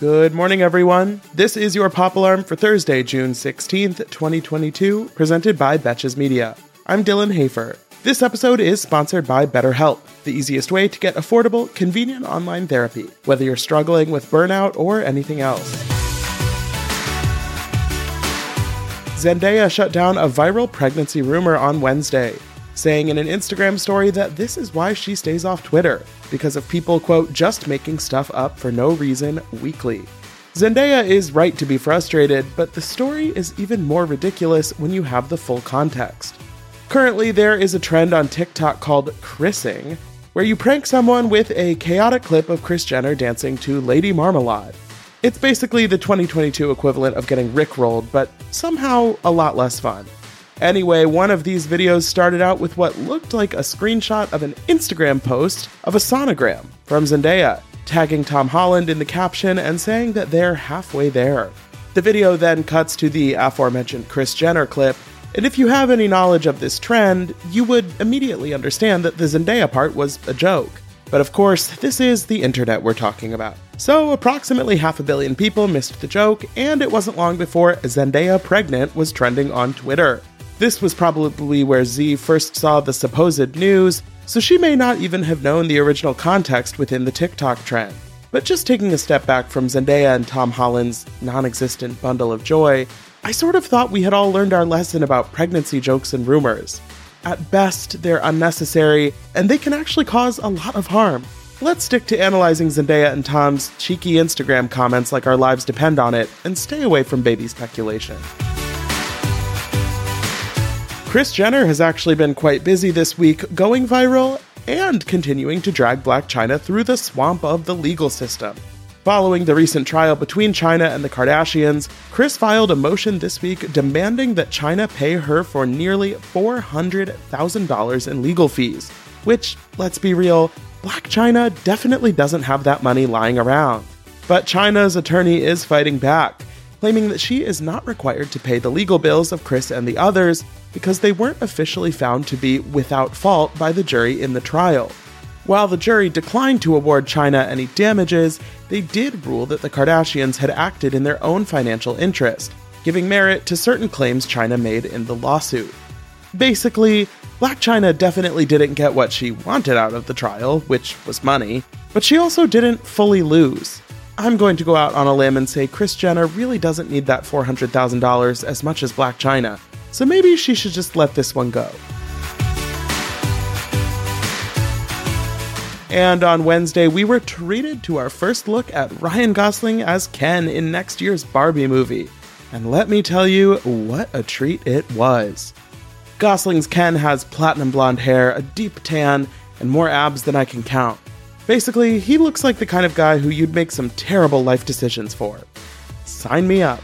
Good morning, everyone. This is your Pop Alarm for Thursday, June 16th, 2022, presented by Betches Media. I'm Dylan Hafer. This episode is sponsored by BetterHelp, the easiest way to get affordable, convenient online therapy, whether you're struggling with burnout or anything else. Zendaya shut down a viral pregnancy rumor on Wednesday, saying in an Instagram story that this is why she stays off Twitter, because of people, quote, just making stuff up for no reason weekly. Zendaya is right to be frustrated, but the story is even more ridiculous when you have the full context. Currently, there is a trend on TikTok called Chrising, where you prank someone with a chaotic clip of Kris Jenner dancing to Lady Marmalade. It's basically the 2022 equivalent of getting rickrolled, but somehow a lot less fun. Anyway, one of these videos started out with what looked like a screenshot of an Instagram post of a sonogram from Zendaya, tagging Tom Holland in the caption and saying that they're halfway there. The video then cuts to the aforementioned Kris Jenner clip, and if you have any knowledge of this trend, you would immediately understand that the Zendaya part was a joke. But of course, this is the internet we're talking about. So, approximately half a billion people missed the joke, and it wasn't long before Zendaya pregnant was trending on Twitter. This was probably where Z first saw the supposed news, so she may not even have known the original context within the TikTok trend. But just taking a step back from Zendaya and Tom Holland's non existent bundle of joy, I sort of thought we had all learned our lesson about pregnancy jokes and rumors. At best, they're unnecessary, and they can actually cause a lot of harm. Let's stick to analyzing Zendaya and Tom's cheeky Instagram comments like our lives depend on it, and stay away from baby speculation. Kris Jenner has actually been quite busy this week, going viral and continuing to drag Blac Chyna through the swamp of the legal system. Following the recent trial between Chyna and the Kardashians, Kris filed a motion this week demanding that Chyna pay her for nearly $400,000 in legal fees, which, let's be real, Blac Chyna definitely doesn't have that money lying around. But Chyna's attorney is fighting back, claiming that she is not required to pay the legal bills of Kris and the others because they weren't officially found to be without fault by the jury in the trial. While the jury declined to award Chyna any damages, they did rule that the Kardashians had acted in their own financial interest, giving merit to certain claims Chyna made in the lawsuit. Basically, Blac Chyna definitely didn't get what she wanted out of the trial, which was money, but she also didn't fully lose. I'm going to go out on a limb and say Kris Jenner really doesn't need that $400,000 as much as Blac Chyna, so maybe she should just let this one go. And on Wednesday, we were treated to our first look at Ryan Gosling as Ken in next year's Barbie movie. And let me tell you, what a treat it was. Gosling's Ken has platinum blonde hair, a deep tan, and more abs than I can count. Basically, he looks like the kind of guy who you'd make some terrible life decisions for. Sign me up.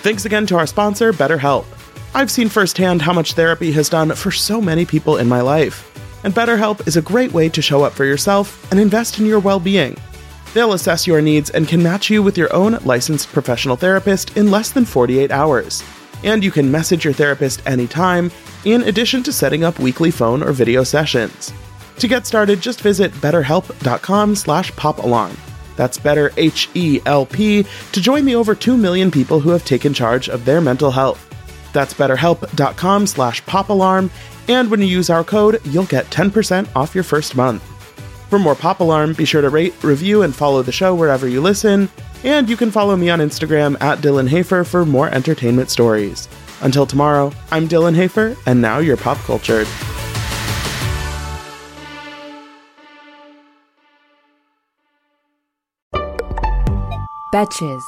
Thanks again to our sponsor, BetterHelp. I've seen firsthand how much therapy has done for so many people in my life. And BetterHelp is a great way to show up for yourself and invest in your well being. They'll assess your needs and can match you with your own licensed professional therapist in less than 48 hours. And you can message your therapist anytime, in addition to setting up weekly phone or video sessions. To get started, just visit betterhelp.com slash popalarm. That's better H-E-L-P to join the over 2 million people who have taken charge of their mental health. That's betterhelp.com slash popalarm, and when you use our code, you'll get 10% off your first month. For more Pop Alarm, be sure to rate, review, and follow the show wherever you listen, and you can follow me on Instagram at Dylan Hafer for more entertainment stories. Until tomorrow, I'm Dylan Hafer, and now you're pop cultured. Betches.